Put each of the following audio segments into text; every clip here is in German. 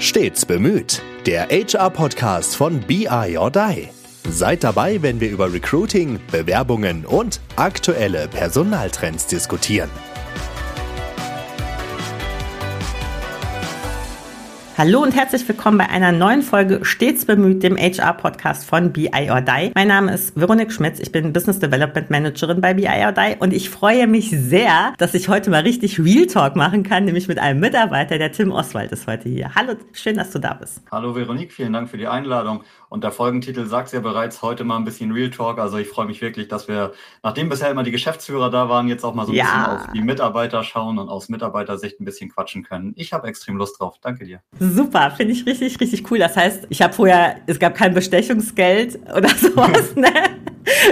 Stets bemüht. Der HR-Podcast von BI or Die. Seid dabei, wenn wir über Recruiting, Bewerbungen und aktuelle Personaltrends diskutieren. Hallo und herzlich willkommen bei einer neuen Folge Stets bemüht, dem HR-Podcast von BI or Die. Mein Name ist Veronique Schmitz, ich bin Business Development Managerin bei BI or Die und ich freue mich sehr, dass ich heute mal richtig Real Talk machen kann, nämlich mit einem Mitarbeiter, der Tim Oswald ist heute hier. Hallo, schön, dass du da bist. Hallo Veronique, vielen Dank für die Einladung. Und der Folgentitel sagt es ja bereits, heute mal ein bisschen Real Talk. Also ich freue mich wirklich, dass wir, nachdem bisher immer die Geschäftsführer da waren, jetzt auch mal so ein ja. bisschen auf die Mitarbeiter schauen und aus Mitarbeitersicht ein bisschen quatschen können. Ich habe extrem Lust drauf. Danke dir. Super, finde ich richtig, richtig cool. Das heißt, ich habe vorher, es gab kein Bestechungsgeld oder sowas, ne?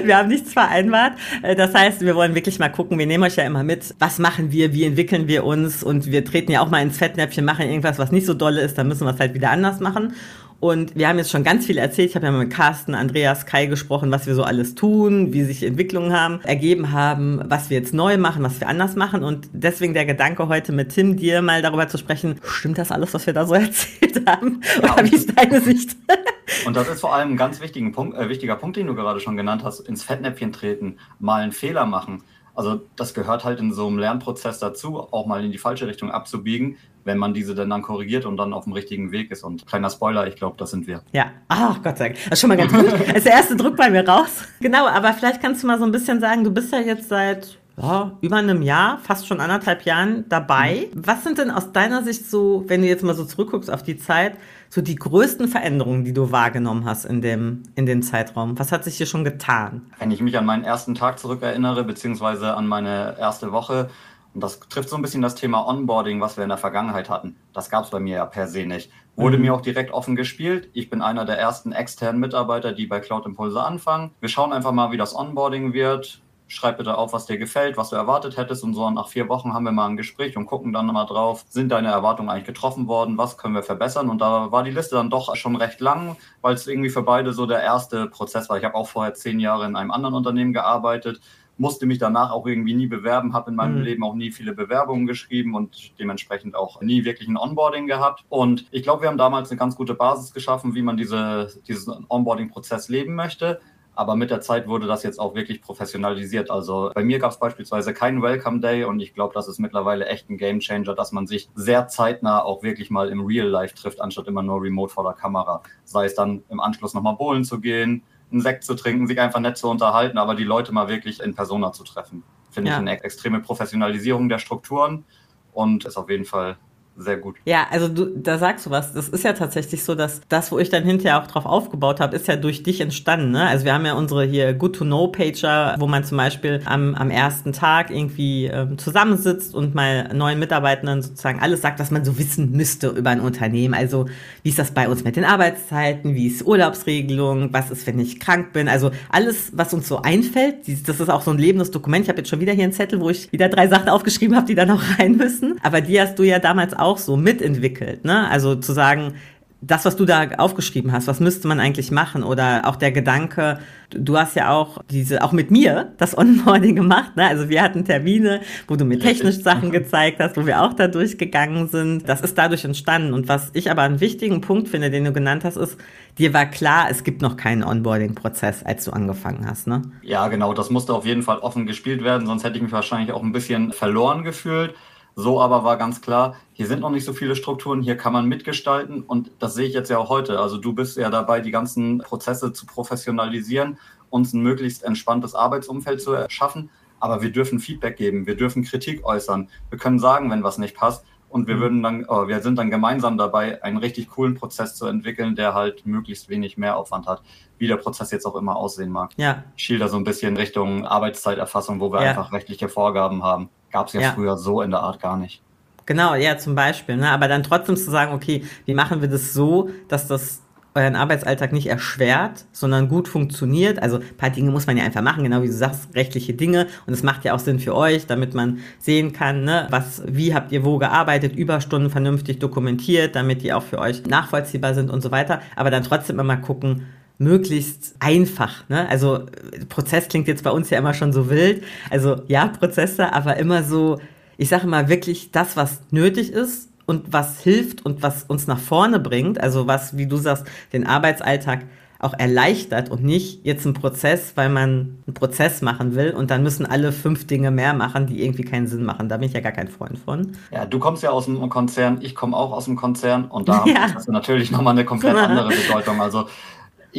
Wir haben nichts vereinbart. Äh, das heißt, wir wollen wirklich mal gucken. Wir nehmen euch ja immer mit. Was machen wir? Wie entwickeln wir uns? Und wir treten ja auch mal ins Fettnäpfchen, machen irgendwas, was nicht so dolle ist. Dann müssen wir es halt wieder anders machen. Und wir haben jetzt schon ganz viel erzählt. Ich habe ja mit Carsten, Andreas, Kai gesprochen, was wir so alles tun, wie sich Entwicklungen haben, ergeben haben, was wir jetzt neu machen, was wir anders machen. Und deswegen der Gedanke heute mit Tim, dir mal darüber zu sprechen, stimmt das alles, was wir da so erzählt haben? Oder ja, wie ist deine Sicht? Und das ist vor allem ein ganz wichtiger Punkt, äh, wichtiger Punkt, den du gerade schon genannt hast, ins Fettnäpfchen treten, mal einen Fehler machen. Also das gehört halt in so einem Lernprozess dazu, auch mal in die falsche Richtung abzubiegen, wenn man diese dann, dann korrigiert und dann auf dem richtigen Weg ist. Und kleiner Spoiler, ich glaube, das sind wir. Ja, ach Gott sei Dank. Das ist schon mal ganz gut. Das ist der erste Druck bei mir raus. Genau, aber vielleicht kannst du mal so ein bisschen sagen, du bist ja jetzt seit ja, über einem Jahr, fast schon anderthalb Jahren dabei. Mhm. Was sind denn aus deiner Sicht so, wenn du jetzt mal so zurückguckst auf die Zeit, so die größten Veränderungen, die du wahrgenommen hast in dem, in dem Zeitraum? Was hat sich hier schon getan? Wenn ich mich an meinen ersten Tag zurückerinnere, beziehungsweise an meine erste Woche, und das trifft so ein bisschen das Thema Onboarding, was wir in der Vergangenheit hatten. Das gab es bei mir ja per se nicht. Wurde mhm. mir auch direkt offen gespielt. Ich bin einer der ersten externen Mitarbeiter, die bei Cloud Impulse anfangen. Wir schauen einfach mal, wie das Onboarding wird schreib bitte auf, was dir gefällt, was du erwartet hättest und so. Und nach vier Wochen haben wir mal ein Gespräch und gucken dann mal drauf, sind deine Erwartungen eigentlich getroffen worden, was können wir verbessern? Und da war die Liste dann doch schon recht lang, weil es irgendwie für beide so der erste Prozess war. Ich habe auch vorher zehn Jahre in einem anderen Unternehmen gearbeitet, musste mich danach auch irgendwie nie bewerben, habe in meinem mhm. Leben auch nie viele Bewerbungen geschrieben und dementsprechend auch nie wirklich ein Onboarding gehabt. Und ich glaube, wir haben damals eine ganz gute Basis geschaffen, wie man diese, diesen Onboarding-Prozess leben möchte. Aber mit der Zeit wurde das jetzt auch wirklich professionalisiert. Also bei mir gab es beispielsweise keinen Welcome Day und ich glaube, das ist mittlerweile echt ein Game Changer, dass man sich sehr zeitnah auch wirklich mal im Real Life trifft, anstatt immer nur remote vor der Kamera. Sei es dann im Anschluss nochmal bowlen zu gehen, einen Sekt zu trinken, sich einfach nett zu unterhalten, aber die Leute mal wirklich in Persona zu treffen. Finde ja. ich eine extreme Professionalisierung der Strukturen und ist auf jeden Fall sehr gut. Ja, also du, da sagst du was. Das ist ja tatsächlich so, dass das, wo ich dann hinterher auch drauf aufgebaut habe, ist ja durch dich entstanden. Ne? Also wir haben ja unsere hier Good-to-Know-Pager, wo man zum Beispiel am, am ersten Tag irgendwie ähm, zusammensitzt und mal neuen Mitarbeitenden sozusagen alles sagt, was man so wissen müsste über ein Unternehmen. Also wie ist das bei uns mit den Arbeitszeiten, wie ist Urlaubsregelung, was ist, wenn ich krank bin. Also alles, was uns so einfällt, das ist auch so ein lebendes Dokument. Ich habe jetzt schon wieder hier einen Zettel, wo ich wieder drei Sachen aufgeschrieben habe, die da noch rein müssen. Aber die hast du ja damals auch auch so mitentwickelt. Ne? Also zu sagen, das, was du da aufgeschrieben hast, was müsste man eigentlich machen? Oder auch der Gedanke, du hast ja auch diese, auch mit mir das Onboarding gemacht. Ne? Also wir hatten Termine, wo du mir technisch Sachen gezeigt hast, wo wir auch da durchgegangen sind. Das ist dadurch entstanden. Und was ich aber einen wichtigen Punkt finde, den du genannt hast, ist, dir war klar, es gibt noch keinen Onboarding-Prozess, als du angefangen hast. Ne? Ja, genau. Das musste auf jeden Fall offen gespielt werden, sonst hätte ich mich wahrscheinlich auch ein bisschen verloren gefühlt. So aber war ganz klar, hier sind noch nicht so viele Strukturen, hier kann man mitgestalten und das sehe ich jetzt ja auch heute. Also du bist ja dabei, die ganzen Prozesse zu professionalisieren, uns ein möglichst entspanntes Arbeitsumfeld zu erschaffen. Aber wir dürfen Feedback geben, wir dürfen Kritik äußern, wir können sagen, wenn was nicht passt. Und wir mhm. würden dann, oh, wir sind dann gemeinsam dabei, einen richtig coolen Prozess zu entwickeln, der halt möglichst wenig Mehraufwand hat, wie der Prozess jetzt auch immer aussehen mag. Ja. Schiel da so ein bisschen Richtung Arbeitszeiterfassung, wo wir ja. einfach rechtliche Vorgaben haben. Gab es ja, ja, früher so in der Art gar nicht. Genau, ja, zum Beispiel. Ne? Aber dann trotzdem zu sagen, okay, wie machen wir das so, dass das euren Arbeitsalltag nicht erschwert, sondern gut funktioniert. Also ein paar Dinge muss man ja einfach machen, genau wie du sagst, rechtliche Dinge. Und es macht ja auch Sinn für euch, damit man sehen kann, ne, was, wie habt ihr wo gearbeitet, Überstunden vernünftig dokumentiert, damit die auch für euch nachvollziehbar sind und so weiter. Aber dann trotzdem immer gucken, möglichst einfach. Ne? Also Prozess klingt jetzt bei uns ja immer schon so wild. Also ja, Prozesse, aber immer so, ich sage mal wirklich das, was nötig ist und was hilft und was uns nach vorne bringt, also was, wie du sagst, den Arbeitsalltag auch erleichtert und nicht jetzt ein Prozess, weil man einen Prozess machen will und dann müssen alle fünf Dinge mehr machen, die irgendwie keinen Sinn machen. Da bin ich ja gar kein Freund von. Ja, du kommst ja aus dem Konzern, ich komme auch aus dem Konzern und da ja. hast du natürlich nochmal eine komplett andere Bedeutung. Also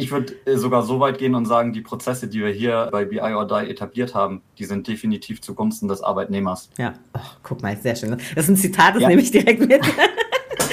ich würde äh, sogar so weit gehen und sagen, die Prozesse, die wir hier bei BI or Die etabliert haben, die sind definitiv zugunsten des Arbeitnehmers. Ja, oh, guck mal, sehr schön. Das ist ein Zitat, das ja. nehme ich direkt mit.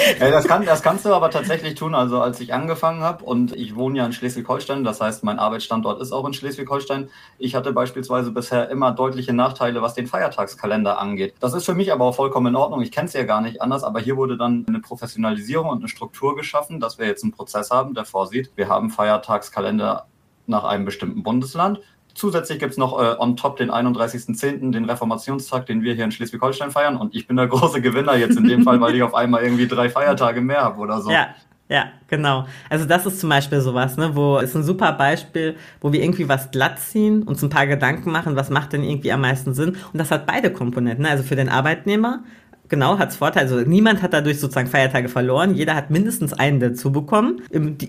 Ja, das, kann, das kannst du aber tatsächlich tun. Also als ich angefangen habe und ich wohne ja in Schleswig-Holstein, das heißt, mein Arbeitsstandort ist auch in Schleswig-Holstein. Ich hatte beispielsweise bisher immer deutliche Nachteile, was den Feiertagskalender angeht. Das ist für mich aber auch vollkommen in Ordnung. Ich kenne es ja gar nicht anders, aber hier wurde dann eine Professionalisierung und eine Struktur geschaffen, dass wir jetzt einen Prozess haben, der vorsieht, wir haben Feiertagskalender nach einem bestimmten Bundesland. Zusätzlich gibt es noch äh, on top den 31.10., den Reformationstag, den wir hier in Schleswig-Holstein feiern. Und ich bin der große Gewinner jetzt in dem Fall, weil ich auf einmal irgendwie drei Feiertage mehr habe oder so. Ja. Ja, genau. Also das ist zum Beispiel sowas, ne, wo ist ein super Beispiel, wo wir irgendwie was glatt ziehen, uns ein paar Gedanken machen, was macht denn irgendwie am meisten Sinn. Und das hat beide Komponenten. Ne? Also für den Arbeitnehmer Genau, hat es Vorteile. Also niemand hat dadurch sozusagen Feiertage verloren. Jeder hat mindestens einen dazu bekommen.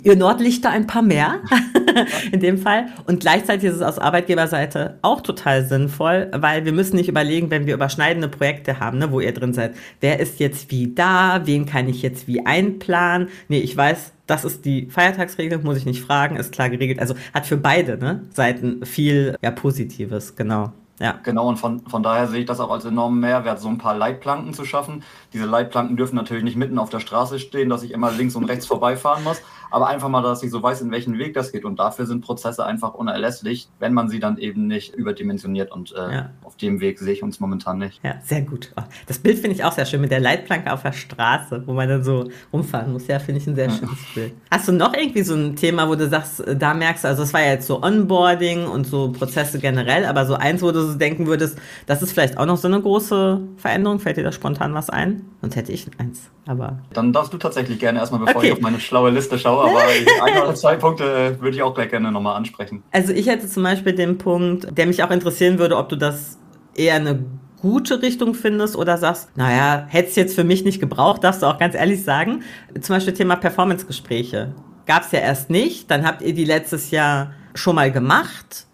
Ihr Nordlichter ein paar mehr in dem Fall. Und gleichzeitig ist es aus Arbeitgeberseite auch total sinnvoll, weil wir müssen nicht überlegen, wenn wir überschneidende Projekte haben, ne, wo ihr drin seid, wer ist jetzt wie da, wen kann ich jetzt wie einplanen. Nee, ich weiß, das ist die Feiertagsregel, muss ich nicht fragen, ist klar geregelt. Also hat für beide ne, Seiten viel ja, Positives, genau. Ja. Genau, und von, von daher sehe ich das auch als enormen Mehrwert, so ein paar Leitplanken zu schaffen. Diese Leitplanken dürfen natürlich nicht mitten auf der Straße stehen, dass ich immer links und rechts vorbeifahren muss, aber einfach mal, dass ich so weiß, in welchen Weg das geht. Und dafür sind Prozesse einfach unerlässlich, wenn man sie dann eben nicht überdimensioniert. Und äh, ja. auf dem Weg sehe ich uns momentan nicht. Ja, sehr gut. Oh, das Bild finde ich auch sehr schön mit der Leitplanke auf der Straße, wo man dann so rumfahren muss. Ja, finde ich ein sehr schönes Bild. Hast du noch irgendwie so ein Thema, wo du sagst, äh, da merkst du, also es war ja jetzt so Onboarding und so Prozesse generell, aber so eins, wo du so denken würdest, das ist vielleicht auch noch so eine große Veränderung. Fällt dir da spontan was ein? Sonst hätte ich eins. Aber dann darfst du tatsächlich gerne erstmal, bevor okay. ich auf meine schlaue Liste schaue, aber ein oder zwei Punkte äh, würde ich auch gleich gerne nochmal ansprechen. Also ich hätte zum Beispiel den Punkt, der mich auch interessieren würde, ob du das eher eine gute Richtung findest oder sagst, naja, hätte es jetzt für mich nicht gebraucht, darfst du auch ganz ehrlich sagen. Zum Beispiel Thema Performance-Gespräche. Gab es ja erst nicht, dann habt ihr die letztes Jahr schon mal gemacht,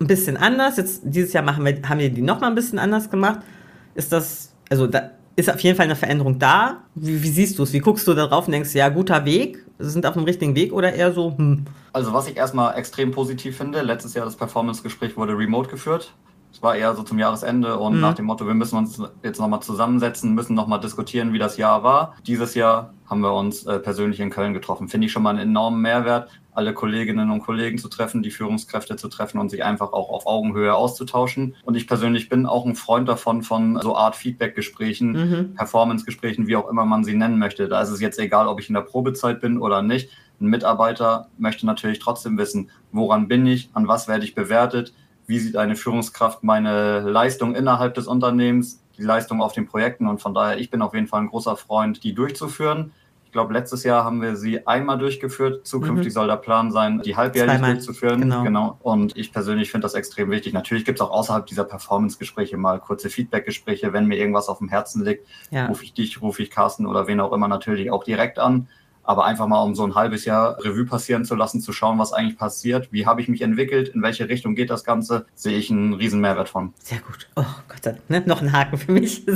ein bisschen anders. Jetzt dieses Jahr machen wir, haben wir die nochmal ein bisschen anders gemacht. Ist das, also da, ist auf jeden Fall eine Veränderung da. Wie, wie siehst du es? Wie guckst du darauf und denkst, ja, guter Weg, sind auf dem richtigen Weg oder eher so, hm? Also, was ich erstmal extrem positiv finde, letztes Jahr das Performance-Gespräch wurde remote geführt. Es war eher so zum Jahresende und mhm. nach dem Motto, wir müssen uns jetzt nochmal zusammensetzen, müssen nochmal diskutieren, wie das Jahr war. Dieses Jahr haben wir uns äh, persönlich in Köln getroffen. Finde ich schon mal einen enormen Mehrwert alle Kolleginnen und Kollegen zu treffen, die Führungskräfte zu treffen und sich einfach auch auf Augenhöhe auszutauschen. Und ich persönlich bin auch ein Freund davon, von so Art Feedback-Gesprächen, mhm. Performance-Gesprächen, wie auch immer man sie nennen möchte. Da ist es jetzt egal, ob ich in der Probezeit bin oder nicht. Ein Mitarbeiter möchte natürlich trotzdem wissen, woran bin ich, an was werde ich bewertet, wie sieht eine Führungskraft meine Leistung innerhalb des Unternehmens, die Leistung auf den Projekten. Und von daher, ich bin auf jeden Fall ein großer Freund, die durchzuführen. Ich glaube, letztes Jahr haben wir sie einmal durchgeführt. Zukünftig mhm. soll der Plan sein, die halbjährlich Zweimal. durchzuführen. Genau. genau. Und ich persönlich finde das extrem wichtig. Natürlich gibt es auch außerhalb dieser Performance-Gespräche mal kurze Feedback-Gespräche. Wenn mir irgendwas auf dem Herzen liegt, ja. rufe ich dich, rufe ich Carsten oder wen auch immer natürlich auch direkt an. Aber einfach mal, um so ein halbes Jahr Revue passieren zu lassen, zu schauen, was eigentlich passiert, wie habe ich mich entwickelt, in welche Richtung geht das Ganze, sehe ich einen riesen Mehrwert von. Sehr gut. Oh Gott Dank. Ne? Noch ein Haken für mich.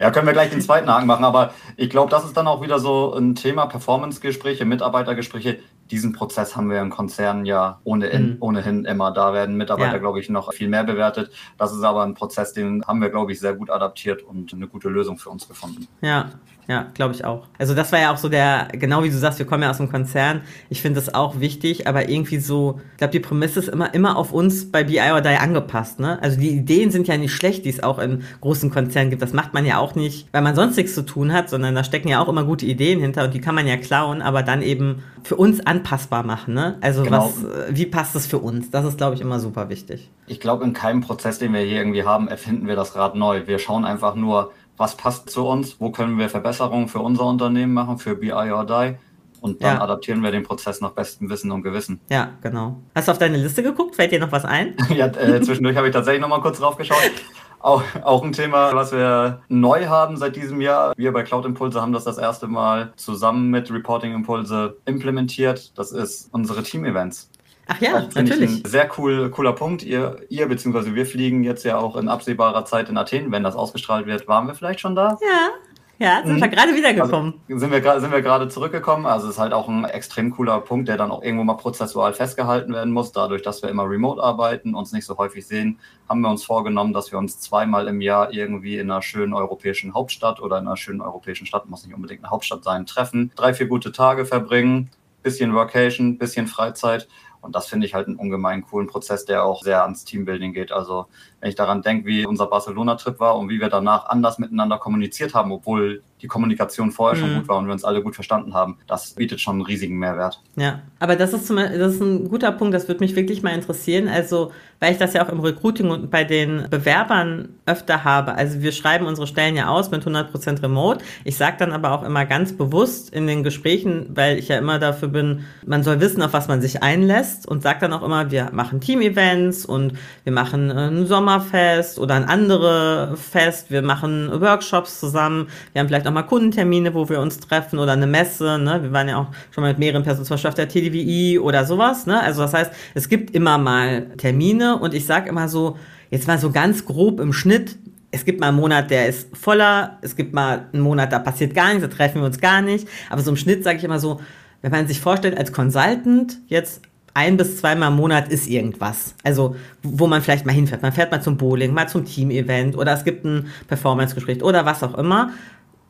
Ja, können wir gleich den zweiten Haken machen. Aber ich glaube, das ist dann auch wieder so ein Thema Performance-Gespräche, Mitarbeitergespräche. Diesen Prozess haben wir im Konzern ja ohnehin, mhm. ohnehin immer. Da werden Mitarbeiter, ja. glaube ich, noch viel mehr bewertet. Das ist aber ein Prozess, den haben wir, glaube ich, sehr gut adaptiert und eine gute Lösung für uns gefunden. Ja, ja, glaube ich auch. Also das war ja auch so der, genau wie du sagst, wir kommen ja aus dem Konzern. Ich finde das auch wichtig, aber irgendwie so, ich glaube, die Prämisse ist immer, immer auf uns bei BI or Die angepasst. Ne? Also die Ideen sind ja nicht schlecht, die es auch in großen Konzernen gibt. Das macht man ja auch nicht, weil man sonst nichts zu tun hat, sondern da stecken ja auch immer gute Ideen hinter und die kann man ja klauen, aber dann eben für uns anpassbar machen. Ne? Also genau. was, wie passt das für uns? Das ist, glaube ich, immer super wichtig. Ich glaube, in keinem Prozess, den wir hier irgendwie haben, erfinden wir das Rad neu. Wir schauen einfach nur, was passt zu uns, wo können wir Verbesserungen für unser Unternehmen machen, für BI or Die. Und dann ja. adaptieren wir den Prozess nach bestem Wissen und Gewissen. Ja, genau. Hast du auf deine Liste geguckt? Fällt dir noch was ein? ja, äh, zwischendurch habe ich tatsächlich noch mal kurz drauf geschaut. Auch, auch ein Thema, was wir neu haben seit diesem Jahr. Wir bei Cloud Impulse haben das das erste Mal zusammen mit Reporting Impulse implementiert. Das ist unsere Team-Events. Ach ja, auch, natürlich. Ein sehr cool, cooler Punkt. Ihr, ihr bzw. wir fliegen jetzt ja auch in absehbarer Zeit in Athen. Wenn das ausgestrahlt wird, waren wir vielleicht schon da? Ja. Ja, sind mhm. wir gerade wiedergekommen. Also sind wir sind wir gerade zurückgekommen. Also es ist halt auch ein extrem cooler Punkt, der dann auch irgendwo mal prozessual festgehalten werden muss. Dadurch, dass wir immer remote arbeiten, uns nicht so häufig sehen, haben wir uns vorgenommen, dass wir uns zweimal im Jahr irgendwie in einer schönen europäischen Hauptstadt oder in einer schönen europäischen Stadt, muss nicht unbedingt eine Hauptstadt sein, treffen, drei, vier gute Tage verbringen, bisschen Workation, bisschen Freizeit und das finde ich halt einen ungemein coolen Prozess, der auch sehr ans Teambuilding geht. Also wenn ich daran denke, wie unser Barcelona-Trip war und wie wir danach anders miteinander kommuniziert haben, obwohl die Kommunikation vorher mhm. schon gut war und wir uns alle gut verstanden haben, das bietet schon einen riesigen Mehrwert. Ja, aber das ist, zum, das ist ein guter Punkt, das würde mich wirklich mal interessieren. Also, weil ich das ja auch im Recruiting und bei den Bewerbern öfter habe. Also, wir schreiben unsere Stellen ja aus mit 100% Remote. Ich sage dann aber auch immer ganz bewusst in den Gesprächen, weil ich ja immer dafür bin, man soll wissen, auf was man sich einlässt und sage dann auch immer, wir machen Team-Events und wir machen ein Sommerfest oder ein andere Fest, wir machen Workshops zusammen, wir haben vielleicht vielleicht auch mal Kundentermine, wo wir uns treffen oder eine Messe. Ne? Wir waren ja auch schon mal mit mehreren Personen, zum Beispiel auf der TDWI oder sowas. Ne? Also das heißt, es gibt immer mal Termine und ich sage immer so, jetzt mal so ganz grob im Schnitt, es gibt mal einen Monat, der ist voller, es gibt mal einen Monat, da passiert gar nichts, da treffen wir uns gar nicht. Aber so im Schnitt sage ich immer so, wenn man sich vorstellt, als Consultant jetzt ein bis zweimal im Monat ist irgendwas. Also, wo man vielleicht mal hinfährt. Man fährt mal zum Bowling, mal zum Team-Event oder es gibt ein Performance-Gespräch oder was auch immer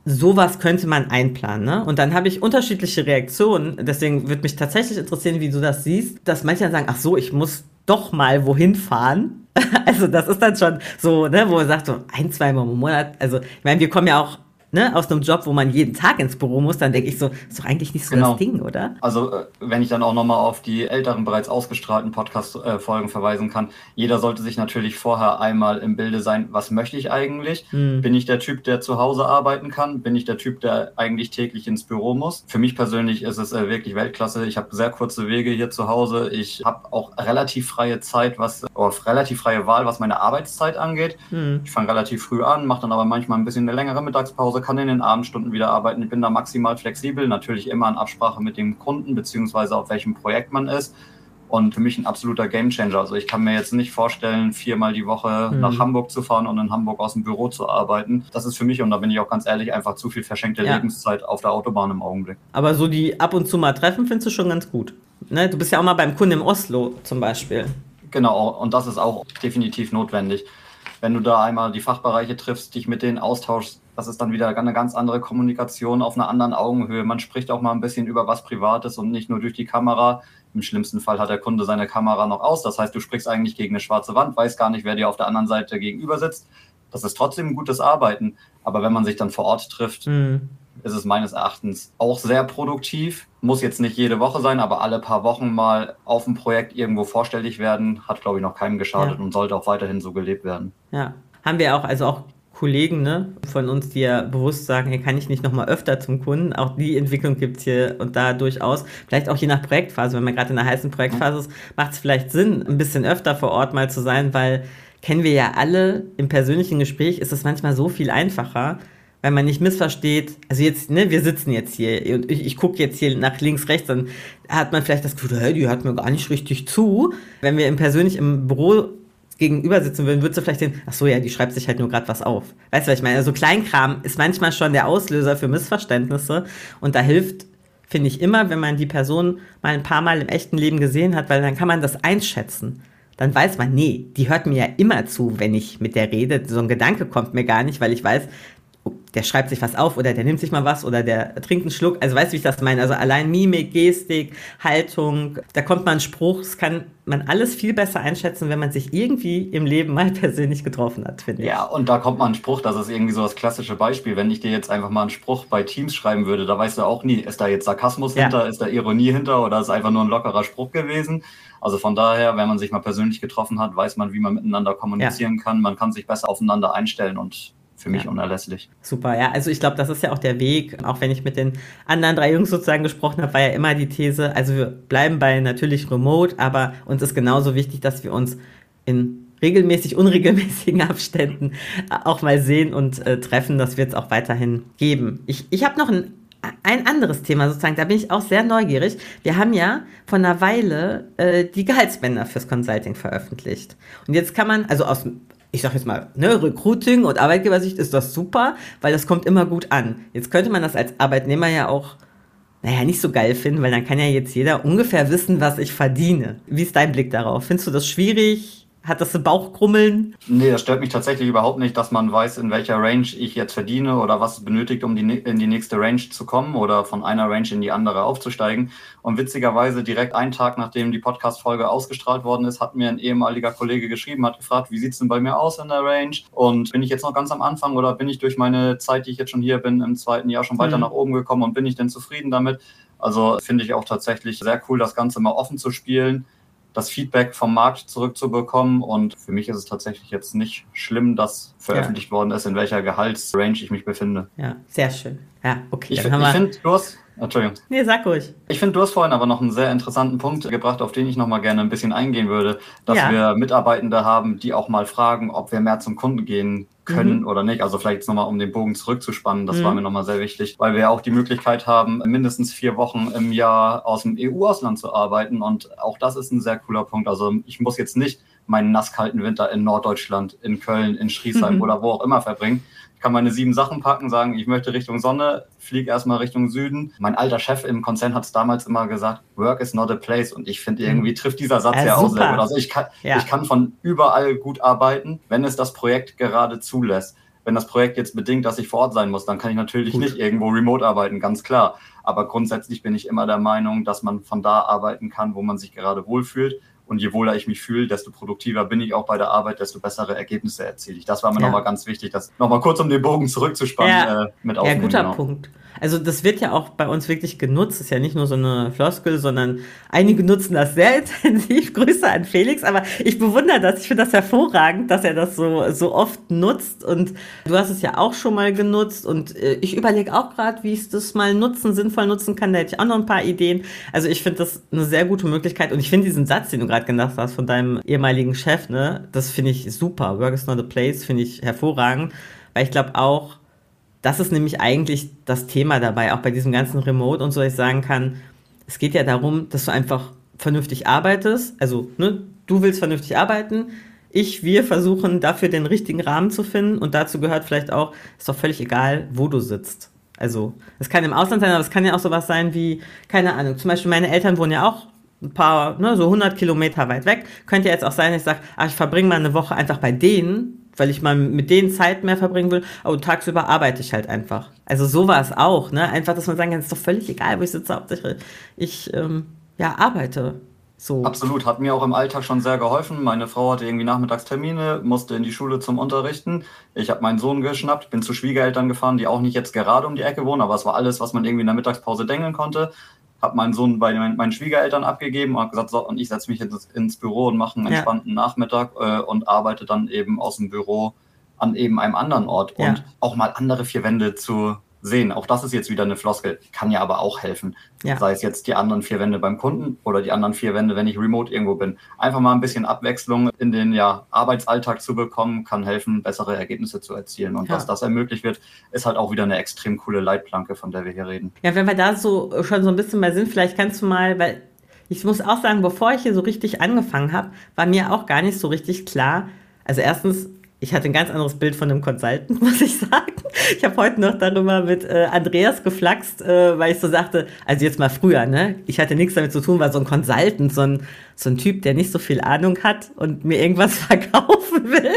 sowas könnte man einplanen. Ne? Und dann habe ich unterschiedliche Reaktionen. Deswegen würde mich tatsächlich interessieren, wie du das siehst, dass manche dann sagen, ach so, ich muss doch mal wohin fahren. also das ist dann schon so, ne, wo man sagt, so ein, zwei Mal im Monat. Also ich meine, wir kommen ja auch ne, aus einem Job, wo man jeden Tag ins Büro muss, dann denke ich so, ist doch eigentlich nicht so genau. das Ding, oder? Also, äh, wenn ich dann auch nochmal auf die älteren, bereits ausgestrahlten Podcast-Folgen verweisen kann, jeder sollte sich natürlich vorher einmal im Bilde sein, was möchte ich eigentlich? Hm. Bin ich der Typ, der zu Hause arbeiten kann? Bin ich der Typ, der eigentlich täglich ins Büro muss? Für mich persönlich ist es äh, wirklich Weltklasse. Ich habe sehr kurze Wege hier zu Hause. Ich habe auch relativ freie Zeit, was, oder relativ freie Wahl, was meine Arbeitszeit angeht. Hm. Ich fange relativ früh an, mache dann aber manchmal ein bisschen eine längere Mittagspause, kann in den Abendstunden wieder arbeiten. Ich bin da maximal flexibel, natürlich immer in Absprache mit dem Kunden, beziehungsweise auf welchem Projekt man ist. Und für mich ein absoluter Gamechanger. Also ich kann mir jetzt nicht vorstellen, viermal die Woche mhm. nach Hamburg zu fahren und in Hamburg aus dem Büro zu arbeiten. Das ist für mich, und da bin ich auch ganz ehrlich, einfach zu viel verschenkte ja. Lebenszeit auf der Autobahn im Augenblick. Aber so die ab und zu mal treffen findest du schon ganz gut. Ne? Du bist ja auch mal beim Kunden im Oslo zum Beispiel. Genau, und das ist auch definitiv notwendig. Wenn du da einmal die Fachbereiche triffst, dich mit denen austauschst, das ist dann wieder eine ganz andere Kommunikation auf einer anderen Augenhöhe. Man spricht auch mal ein bisschen über was Privates und nicht nur durch die Kamera. Im schlimmsten Fall hat der Kunde seine Kamera noch aus. Das heißt, du sprichst eigentlich gegen eine schwarze Wand, weißt gar nicht, wer dir auf der anderen Seite gegenüber sitzt. Das ist trotzdem ein gutes Arbeiten. Aber wenn man sich dann vor Ort trifft, mhm. ist es meines Erachtens auch sehr produktiv. Muss jetzt nicht jede Woche sein, aber alle paar Wochen mal auf ein Projekt irgendwo vorstellig werden, hat, glaube ich, noch keinem geschadet ja. und sollte auch weiterhin so gelebt werden. Ja, haben wir auch, also auch Kollegen ne, von uns, die ja bewusst sagen, hey, kann ich nicht nochmal öfter zum Kunden? Auch die Entwicklung gibt es hier und da durchaus. Vielleicht auch je nach Projektphase. Wenn man gerade in einer heißen Projektphase ist, macht es vielleicht Sinn, ein bisschen öfter vor Ort mal zu sein, weil kennen wir ja alle, im persönlichen Gespräch ist es manchmal so viel einfacher, weil man nicht missversteht, also jetzt, ne, wir sitzen jetzt hier und ich, ich gucke jetzt hier nach links, rechts, dann hat man vielleicht das Gefühl, hey, die hört mir gar nicht richtig zu. Wenn wir im persönlich im Büro gegenüber sitzen würden, würdest du vielleicht sehen, ach so, ja, die schreibt sich halt nur gerade was auf. Weißt du, was ich meine? Also Kleinkram ist manchmal schon der Auslöser für Missverständnisse und da hilft, finde ich immer, wenn man die Person mal ein paar Mal im echten Leben gesehen hat, weil dann kann man das einschätzen. Dann weiß man, nee, die hört mir ja immer zu, wenn ich mit der rede. So ein Gedanke kommt mir gar nicht, weil ich weiß, der schreibt sich was auf oder der nimmt sich mal was oder der trinkt einen Schluck. Also weißt du, wie ich das meine? Also allein Mimik, Gestik, Haltung, da kommt mal ein Spruch. Das kann man alles viel besser einschätzen, wenn man sich irgendwie im Leben mal persönlich getroffen hat, finde ich. Ja, und da kommt mal ein Spruch, das ist irgendwie so das klassische Beispiel. Wenn ich dir jetzt einfach mal einen Spruch bei Teams schreiben würde, da weißt du auch nie, ist da jetzt Sarkasmus ja. hinter, ist da Ironie hinter oder ist einfach nur ein lockerer Spruch gewesen. Also von daher, wenn man sich mal persönlich getroffen hat, weiß man, wie man miteinander kommunizieren ja. kann. Man kann sich besser aufeinander einstellen und für mich ja. unerlässlich. Super, ja. Also ich glaube, das ist ja auch der Weg. Auch wenn ich mit den anderen drei Jungs sozusagen gesprochen habe, war ja immer die These, also wir bleiben bei natürlich remote, aber uns ist genauso wichtig, dass wir uns in regelmäßig, unregelmäßigen Abständen auch mal sehen und äh, treffen. Das wird es auch weiterhin geben. Ich, ich habe noch ein, ein anderes Thema sozusagen, da bin ich auch sehr neugierig. Wir haben ja vor einer Weile äh, die Gehaltsbänder fürs Consulting veröffentlicht. Und jetzt kann man, also aus ich sage jetzt mal, ne, Recruiting und Arbeitgebersicht ist das super, weil das kommt immer gut an. Jetzt könnte man das als Arbeitnehmer ja auch, naja, nicht so geil finden, weil dann kann ja jetzt jeder ungefähr wissen, was ich verdiene. Wie ist dein Blick darauf? Findest du das schwierig? Hat das so Bauchkrummeln? Nee, das stört mich tatsächlich überhaupt nicht, dass man weiß, in welcher Range ich jetzt verdiene oder was es benötigt, um die, in die nächste Range zu kommen oder von einer Range in die andere aufzusteigen. Und witzigerweise, direkt einen Tag nachdem die Podcast-Folge ausgestrahlt worden ist, hat mir ein ehemaliger Kollege geschrieben, hat gefragt, wie sieht es denn bei mir aus in der Range? Und bin ich jetzt noch ganz am Anfang oder bin ich durch meine Zeit, die ich jetzt schon hier bin, im zweiten Jahr schon weiter mhm. nach oben gekommen und bin ich denn zufrieden damit? Also finde ich auch tatsächlich sehr cool, das Ganze mal offen zu spielen das Feedback vom Markt zurückzubekommen. Und für mich ist es tatsächlich jetzt nicht schlimm, dass veröffentlicht ja. worden ist, in welcher Gehaltsrange ich mich befinde. Ja, sehr schön. Ja, okay. Ich, ich finde, du hast, Entschuldigung. Nee, sag ruhig. Ich finde, du hast vorhin aber noch einen sehr interessanten Punkt gebracht, auf den ich noch mal gerne ein bisschen eingehen würde, dass ja. wir Mitarbeitende haben, die auch mal fragen, ob wir mehr zum Kunden gehen können mhm. oder nicht. Also vielleicht jetzt nochmal, um den Bogen zurückzuspannen, das mhm. war mir nochmal sehr wichtig, weil wir ja auch die Möglichkeit haben, mindestens vier Wochen im Jahr aus dem EU-Ausland zu arbeiten. Und auch das ist ein sehr cooler Punkt. Also ich muss jetzt nicht meinen nasskalten Winter in Norddeutschland, in Köln, in Schriesheim mhm. oder wo auch immer verbringen, kann meine sieben Sachen packen, sagen, ich möchte Richtung Sonne, fliege erstmal Richtung Süden. Mein alter Chef im Konzern hat es damals immer gesagt, Work is not a place. Und ich finde, irgendwie mhm. trifft dieser Satz ja, ja auch sehr gut. Also ich kann, ja. ich kann von überall gut arbeiten, wenn es das Projekt gerade zulässt. Wenn das Projekt jetzt bedingt, dass ich vor Ort sein muss, dann kann ich natürlich gut. nicht irgendwo remote arbeiten, ganz klar. Aber grundsätzlich bin ich immer der Meinung, dass man von da arbeiten kann, wo man sich gerade wohlfühlt. Und je wohler ich mich fühle, desto produktiver bin ich auch bei der Arbeit, desto bessere Ergebnisse erziele ich. Das war mir ja. nochmal ganz wichtig, das nochmal kurz um den Bogen zurückzuspannen ja. äh, mit aufnehmen. Ja, guter genau. Punkt. Also das wird ja auch bei uns wirklich genutzt. ist ja nicht nur so eine Floskel, sondern einige nutzen das sehr intensiv. Grüße an Felix. Aber ich bewundere das. Ich finde das hervorragend, dass er das so, so oft nutzt. Und du hast es ja auch schon mal genutzt. Und äh, ich überlege auch gerade, wie ich das mal nutzen, sinnvoll nutzen kann. Da hätte ich auch noch ein paar Ideen. Also ich finde das eine sehr gute Möglichkeit. Und ich finde diesen Satz, den du gerade genannt hast von deinem ehemaligen Chef, ne, das finde ich super. Work is not a place, finde ich hervorragend. Weil ich glaube auch, das ist nämlich eigentlich das Thema dabei, auch bei diesem ganzen Remote und so, dass ich sagen kann, es geht ja darum, dass du einfach vernünftig arbeitest. Also, ne, du willst vernünftig arbeiten. Ich, wir versuchen dafür den richtigen Rahmen zu finden und dazu gehört vielleicht auch, ist doch völlig egal, wo du sitzt. Also, es kann im Ausland sein, aber es kann ja auch sowas sein wie, keine Ahnung, zum Beispiel meine Eltern wohnen ja auch ein paar, ne, so 100 Kilometer weit weg. Könnte ja jetzt auch sein, ich sage, ach, ich verbringe mal eine Woche einfach bei denen weil ich mal mit denen Zeit mehr verbringen will, aber tagsüber arbeite ich halt einfach. Also so war es auch, ne? Einfach, dass man sagen kann, es ist doch völlig egal, wo ich sitze, hauptsächlich ich ähm, ja, arbeite. So. Absolut, hat mir auch im Alltag schon sehr geholfen. Meine Frau hatte irgendwie Nachmittagstermine, musste in die Schule zum Unterrichten. Ich habe meinen Sohn geschnappt, bin zu Schwiegereltern gefahren, die auch nicht jetzt gerade um die Ecke wohnen, aber es war alles, was man irgendwie in der Mittagspause dengeln konnte habe meinen Sohn bei meinen Schwiegereltern abgegeben und habe gesagt, so, und ich setze mich jetzt ins Büro und mache einen entspannten ja. Nachmittag äh, und arbeite dann eben aus dem Büro an eben einem anderen Ort ja. und auch mal andere vier Wände zu sehen. Auch das ist jetzt wieder eine Floskel, kann ja aber auch helfen. Ja. Sei es jetzt die anderen vier Wände beim Kunden oder die anderen vier Wände, wenn ich remote irgendwo bin. Einfach mal ein bisschen Abwechslung in den ja, Arbeitsalltag zu bekommen, kann helfen, bessere Ergebnisse zu erzielen. Und ja. dass das ermöglicht wird, ist halt auch wieder eine extrem coole Leitplanke, von der wir hier reden. Ja, wenn wir da so schon so ein bisschen mal sind, vielleicht kannst du mal, weil ich muss auch sagen, bevor ich hier so richtig angefangen habe, war mir auch gar nicht so richtig klar. Also erstens, ich hatte ein ganz anderes Bild von einem Consultant, muss ich sagen. Ich habe heute noch darüber mit äh, Andreas geflaxt, äh, weil ich so sagte, also jetzt mal früher, ne? Ich hatte nichts damit zu tun, war so ein Consultant, so ein, so ein Typ, der nicht so viel Ahnung hat und mir irgendwas verkaufen will.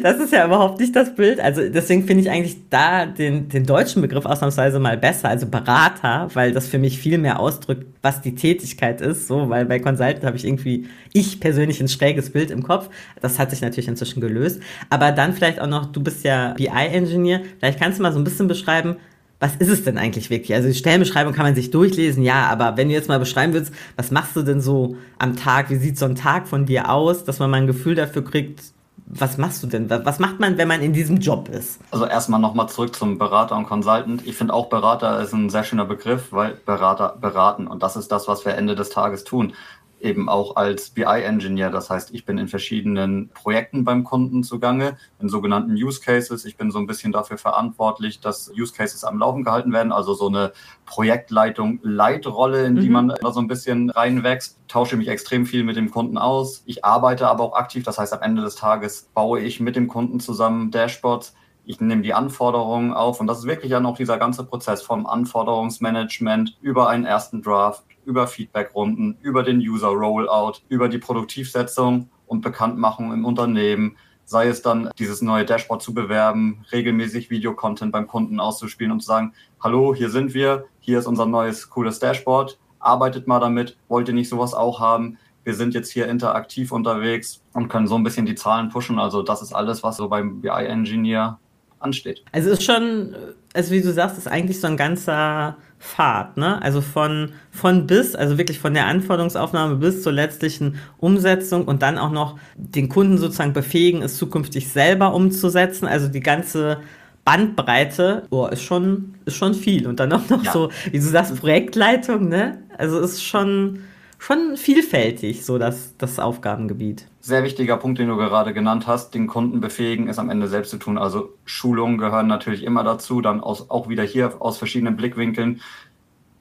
Das ist ja überhaupt nicht das Bild. Also deswegen finde ich eigentlich da den, den deutschen Begriff ausnahmsweise mal besser, also Berater, weil das für mich viel mehr ausdrückt, was die Tätigkeit ist. So, weil bei Consultant habe ich irgendwie, ich persönlich ein schräges Bild im Kopf. Das hat sich natürlich inzwischen gelöst. Aber dann vielleicht auch noch, du bist ja BI-Engineer, vielleicht kannst du mal so ein bisschen beschreiben, was ist es denn eigentlich wirklich? Also die Stellenbeschreibung kann man sich durchlesen, ja, aber wenn du jetzt mal beschreiben willst, was machst du denn so am Tag? Wie sieht so ein Tag von dir aus, dass man mal ein Gefühl dafür kriegt, was machst du denn? Was macht man, wenn man in diesem Job ist? Also erstmal nochmal zurück zum Berater und Consultant. Ich finde auch Berater ist ein sehr schöner Begriff, weil Berater beraten und das ist das, was wir Ende des Tages tun. Eben auch als BI-Engineer. Das heißt, ich bin in verschiedenen Projekten beim Kunden zugange, in sogenannten Use Cases. Ich bin so ein bisschen dafür verantwortlich, dass Use Cases am Laufen gehalten werden, also so eine Projektleitung, Leitrolle, in die mhm. man da so ein bisschen reinwächst. Tausche mich extrem viel mit dem Kunden aus. Ich arbeite aber auch aktiv. Das heißt, am Ende des Tages baue ich mit dem Kunden zusammen Dashboards ich nehme die Anforderungen auf und das ist wirklich ja noch dieser ganze Prozess vom Anforderungsmanagement über einen ersten Draft, über Feedbackrunden, über den User Rollout, über die Produktivsetzung und Bekanntmachung im Unternehmen, sei es dann dieses neue Dashboard zu bewerben, regelmäßig Videocontent beim Kunden auszuspielen und zu sagen, hallo, hier sind wir, hier ist unser neues cooles Dashboard, arbeitet mal damit, wollt ihr nicht sowas auch haben? Wir sind jetzt hier interaktiv unterwegs und können so ein bisschen die Zahlen pushen. Also das ist alles, was so beim BI-Engineer ansteht. Also ist schon, also wie du sagst, ist eigentlich so ein ganzer Pfad, ne? Also von, von bis, also wirklich von der Anforderungsaufnahme bis zur letztlichen Umsetzung und dann auch noch den Kunden sozusagen befähigen, es zukünftig selber umzusetzen. Also die ganze Bandbreite, oh, ist schon, ist schon viel. Und dann auch noch ja. so, wie du sagst, Projektleitung, ne? Also ist schon, schon vielfältig, so das, das Aufgabengebiet. Sehr wichtiger Punkt, den du gerade genannt hast, den Kunden befähigen, ist am Ende selbst zu tun. Also Schulungen gehören natürlich immer dazu, dann aus, auch wieder hier aus verschiedenen Blickwinkeln.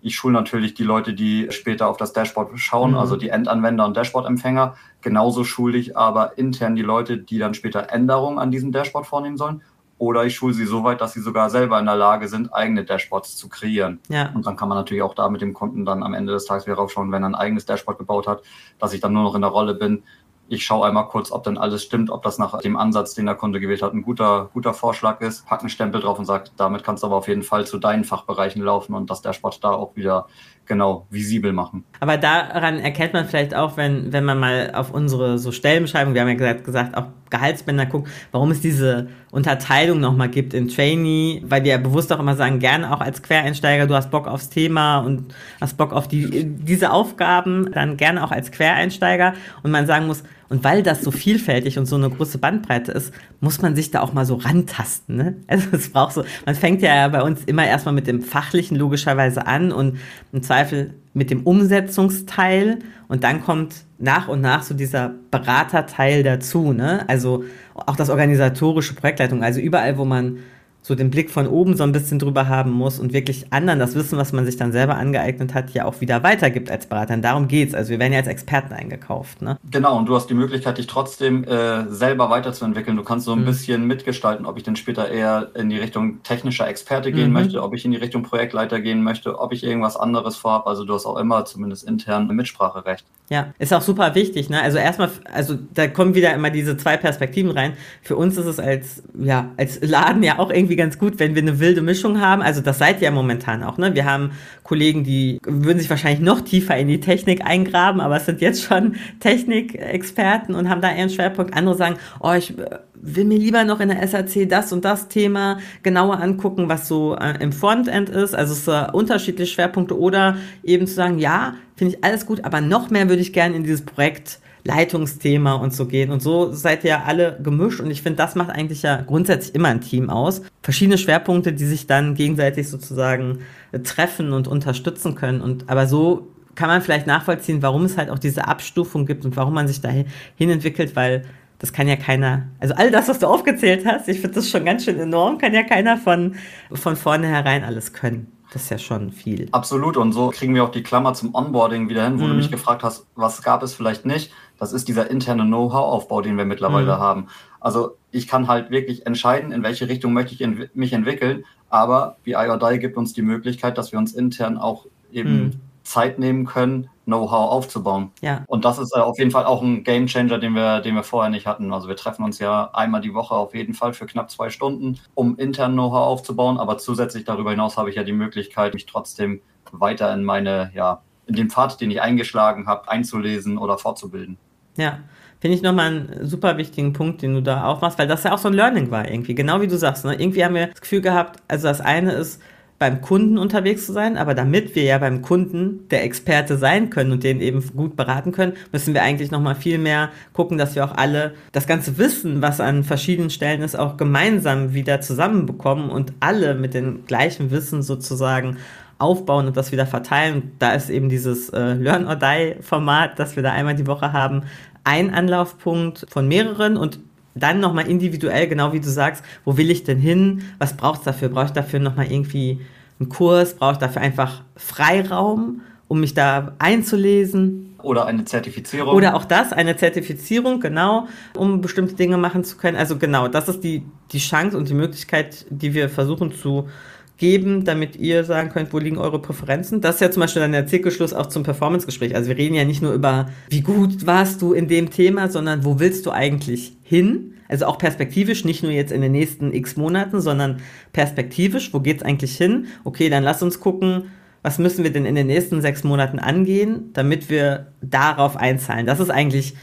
Ich schule natürlich die Leute, die später auf das Dashboard schauen, mhm. also die Endanwender und Dashboard-Empfänger. Genauso schule ich aber intern die Leute, die dann später Änderungen an diesem Dashboard vornehmen sollen oder ich schule sie so weit, dass sie sogar selber in der Lage sind, eigene Dashboards zu kreieren. Ja. Und dann kann man natürlich auch da mit dem Kunden dann am Ende des Tages wieder raufschauen, wenn er ein eigenes Dashboard gebaut hat, dass ich dann nur noch in der Rolle bin, ich schaue einmal kurz, ob dann alles stimmt, ob das nach dem Ansatz, den der Kunde gewählt hat, ein guter, guter Vorschlag ist. Pack einen Stempel drauf und sagt, damit kannst du aber auf jeden Fall zu deinen Fachbereichen laufen und dass der Sport da auch wieder genau visibel machen. Aber daran erkennt man vielleicht auch, wenn, wenn man mal auf unsere so Stellenbeschreibung, wir haben ja gesagt, gesagt auch Gehaltsbänder guckt, warum es diese Unterteilung nochmal gibt in Trainee, weil wir ja bewusst auch immer sagen, gerne auch als Quereinsteiger, du hast Bock aufs Thema und hast Bock auf die, diese Aufgaben, dann gerne auch als Quereinsteiger und man sagen muss, und weil das so vielfältig und so eine große Bandbreite ist, muss man sich da auch mal so rantasten. Ne? Also es braucht so, man fängt ja bei uns immer erstmal mit dem Fachlichen logischerweise an und im Zweifel mit dem Umsetzungsteil und dann kommt nach und nach so dieser Beraterteil dazu. Ne? Also auch das organisatorische Projektleitung, also überall, wo man so den Blick von oben so ein bisschen drüber haben muss und wirklich anderen das Wissen, was man sich dann selber angeeignet hat, ja auch wieder weitergibt als Berater. Und darum geht's. Also wir werden ja als Experten eingekauft. Ne? Genau, und du hast die Möglichkeit, dich trotzdem äh, selber weiterzuentwickeln. Du kannst so ein mhm. bisschen mitgestalten, ob ich denn später eher in die Richtung technischer Experte gehen mhm. möchte, ob ich in die Richtung Projektleiter gehen möchte, ob ich irgendwas anderes vorhabe. Also du hast auch immer zumindest intern Mitspracherecht. Ja, ist auch super wichtig. Ne? Also erstmal, also da kommen wieder immer diese zwei Perspektiven rein. Für uns ist es als, ja, als Laden ja auch irgendwie ganz gut, wenn wir eine wilde Mischung haben. Also das seid ihr ja momentan auch. Ne? Wir haben Kollegen, die würden sich wahrscheinlich noch tiefer in die Technik eingraben, aber es sind jetzt schon Technikexperten und haben da einen Schwerpunkt. Andere sagen, oh, ich will mir lieber noch in der SAC das und das Thema genauer angucken, was so äh, im Frontend ist. Also es sind äh, unterschiedliche Schwerpunkte oder eben zu sagen, ja, finde ich alles gut, aber noch mehr würde ich gerne in dieses Projekt Leitungsthema und so gehen. Und so seid ihr ja alle gemischt. Und ich finde, das macht eigentlich ja grundsätzlich immer ein Team aus. Verschiedene Schwerpunkte, die sich dann gegenseitig sozusagen äh, treffen und unterstützen können. Und aber so kann man vielleicht nachvollziehen, warum es halt auch diese Abstufung gibt und warum man sich dahin entwickelt, weil das kann ja keiner, also all das, was du aufgezählt hast, ich finde das schon ganz schön enorm, kann ja keiner von, von vornherein alles können. Das ist ja schon viel. Absolut. Und so kriegen wir auch die Klammer zum Onboarding wieder hin, wo mhm. du mich gefragt hast, was gab es vielleicht nicht. Das ist dieser interne Know-how-Aufbau, den wir mittlerweile mhm. haben. Also ich kann halt wirklich entscheiden, in welche Richtung möchte ich ent mich entwickeln. Aber BI or Die gibt uns die Möglichkeit, dass wir uns intern auch eben mhm. Zeit nehmen können, Know-how aufzubauen. Ja. Und das ist äh, auf jeden Fall auch ein Game Changer, den wir, den wir vorher nicht hatten. Also wir treffen uns ja einmal die Woche auf jeden Fall für knapp zwei Stunden, um intern Know-how aufzubauen. Aber zusätzlich darüber hinaus habe ich ja die Möglichkeit, mich trotzdem weiter in meine, ja, in den Pfad, den ich eingeschlagen habe, einzulesen oder fortzubilden. Ja, finde ich nochmal einen super wichtigen Punkt, den du da aufmachst, weil das ja auch so ein Learning war irgendwie. Genau wie du sagst. Ne? Irgendwie haben wir das Gefühl gehabt, also das eine ist, beim Kunden unterwegs zu sein, aber damit wir ja beim Kunden der Experte sein können und den eben gut beraten können, müssen wir eigentlich noch mal viel mehr gucken, dass wir auch alle das ganze Wissen, was an verschiedenen Stellen ist, auch gemeinsam wieder zusammenbekommen und alle mit dem gleichen Wissen sozusagen aufbauen und das wieder verteilen. Da ist eben dieses äh, Learn or Die Format, das wir da einmal die Woche haben, ein Anlaufpunkt von mehreren und dann nochmal individuell, genau wie du sagst, wo will ich denn hin? Was braucht es dafür? Brauche ich dafür nochmal irgendwie einen Kurs? Brauche ich dafür einfach Freiraum, um mich da einzulesen? Oder eine Zertifizierung. Oder auch das, eine Zertifizierung, genau, um bestimmte Dinge machen zu können. Also genau, das ist die, die Chance und die Möglichkeit, die wir versuchen zu geben, damit ihr sagen könnt, wo liegen eure Präferenzen. Das ist ja zum Beispiel dann der Zirkelschluss auch zum Performance-Gespräch. Also wir reden ja nicht nur über, wie gut warst du in dem Thema, sondern wo willst du eigentlich hin? Also auch perspektivisch, nicht nur jetzt in den nächsten x Monaten, sondern perspektivisch, wo geht's eigentlich hin? Okay, dann lass uns gucken, was müssen wir denn in den nächsten sechs Monaten angehen, damit wir darauf einzahlen. Das ist eigentlich,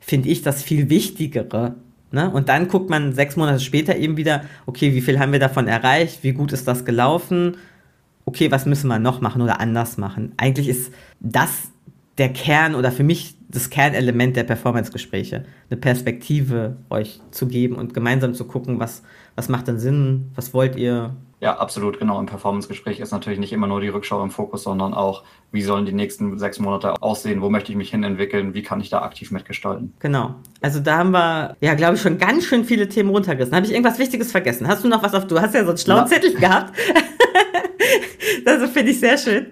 finde ich, das viel Wichtigere Ne? Und dann guckt man sechs Monate später eben wieder, okay, wie viel haben wir davon erreicht, wie gut ist das gelaufen, okay, was müssen wir noch machen oder anders machen. Eigentlich ist das der Kern oder für mich das Kernelement der Performance-Gespräche, eine Perspektive euch zu geben und gemeinsam zu gucken, was, was macht denn Sinn, was wollt ihr, ja, absolut, genau. Im Performance-Gespräch ist natürlich nicht immer nur die Rückschau im Fokus, sondern auch, wie sollen die nächsten sechs Monate aussehen, wo möchte ich mich hin entwickeln, wie kann ich da aktiv mitgestalten. Genau. Also da haben wir, ja, glaube ich, schon ganz schön viele Themen runtergerissen. Habe ich irgendwas Wichtiges vergessen? Hast du noch was auf, du hast ja so einen schlauen. Zettel gehabt. das finde ich sehr schön.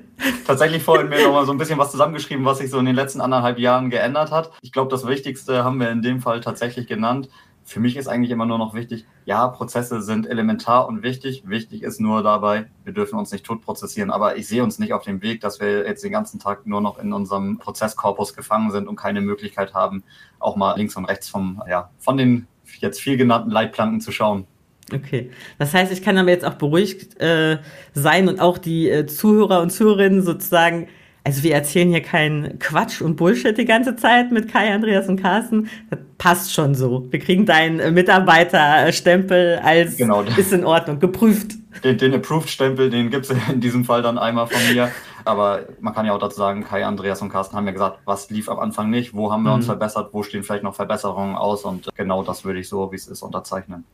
Tatsächlich vorhin mir noch mal so ein bisschen was zusammengeschrieben, was sich so in den letzten anderthalb Jahren geändert hat. Ich glaube, das Wichtigste haben wir in dem Fall tatsächlich genannt für mich ist eigentlich immer nur noch wichtig, ja, Prozesse sind elementar und wichtig. Wichtig ist nur dabei, wir dürfen uns nicht tot prozessieren. Aber ich sehe uns nicht auf dem Weg, dass wir jetzt den ganzen Tag nur noch in unserem Prozesskorpus gefangen sind und keine Möglichkeit haben, auch mal links und rechts vom, ja, von den jetzt viel genannten Leitplanken zu schauen. Okay, das heißt, ich kann aber jetzt auch beruhigt äh, sein und auch die äh, Zuhörer und Zuhörerinnen sozusagen also wir erzählen hier keinen Quatsch und Bullshit die ganze Zeit mit Kai, Andreas und Carsten. Das passt schon so. Wir kriegen deinen Mitarbeiterstempel als genau. ist in Ordnung, geprüft. Den, den Approved-Stempel, den gibt es in diesem Fall dann einmal von mir. Aber man kann ja auch dazu sagen, Kai, Andreas und Carsten haben ja gesagt, was lief am Anfang nicht, wo haben wir uns mhm. verbessert, wo stehen vielleicht noch Verbesserungen aus und genau das würde ich so, wie es ist, unterzeichnen.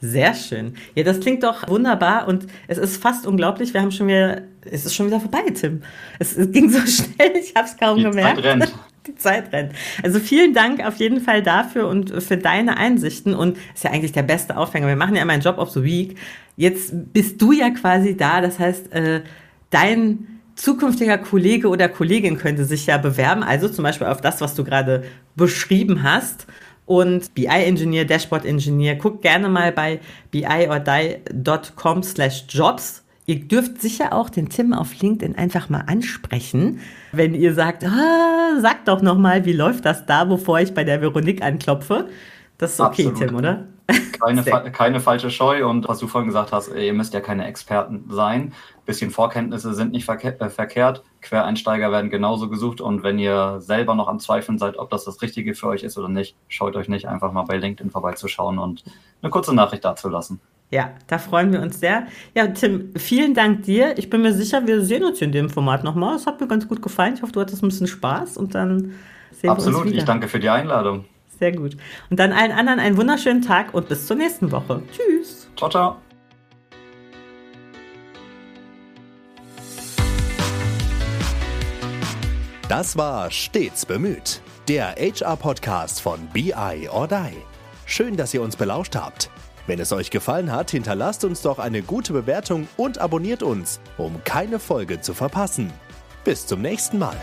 Sehr schön. Ja, das klingt doch wunderbar und es ist fast unglaublich. Wir haben schon wieder, es ist schon wieder vorbei, Tim. Es, es ging so schnell, ich habe es kaum Die gemerkt. Zeit rennt. Die Zeit rennt. Also vielen Dank auf jeden Fall dafür und für deine Einsichten und ist ja eigentlich der beste Aufhänger. Wir machen ja immer einen Job of the Week. Jetzt bist du ja quasi da, das heißt, äh, dein zukünftiger Kollege oder Kollegin könnte sich ja bewerben, also zum Beispiel auf das, was du gerade beschrieben hast und BI-Engineer, Dashboard-Engineer. Guckt gerne mal bei biordie.com slash jobs. Ihr dürft sicher auch den Tim auf LinkedIn einfach mal ansprechen, wenn ihr sagt, ah, sagt doch noch mal, wie läuft das da, bevor ich bei der Veronique anklopfe. Das ist okay, Absolut. Tim, oder? Keine, keine falsche Scheu und was du vorhin gesagt hast, ihr müsst ja keine Experten sein. Bisschen Vorkenntnisse sind nicht verkehrt. Äh, verkehrt. Quereinsteiger werden genauso gesucht und wenn ihr selber noch am Zweifeln seid, ob das das Richtige für euch ist oder nicht, scheut euch nicht, einfach mal bei LinkedIn vorbeizuschauen und eine kurze Nachricht dazu lassen. Ja, da freuen wir uns sehr. Ja, Tim, vielen Dank dir. Ich bin mir sicher, wir sehen uns in dem Format nochmal. Es hat mir ganz gut gefallen. Ich hoffe, du hattest ein bisschen Spaß und dann sehen Absolut. wir uns Absolut, ich danke für die Einladung. Sehr gut. Und dann allen anderen einen wunderschönen Tag und bis zur nächsten Woche. Tschüss. Ciao, ciao. Das war Stets bemüht, der HR-Podcast von BI or Die. Schön, dass ihr uns belauscht habt. Wenn es euch gefallen hat, hinterlasst uns doch eine gute Bewertung und abonniert uns, um keine Folge zu verpassen. Bis zum nächsten Mal.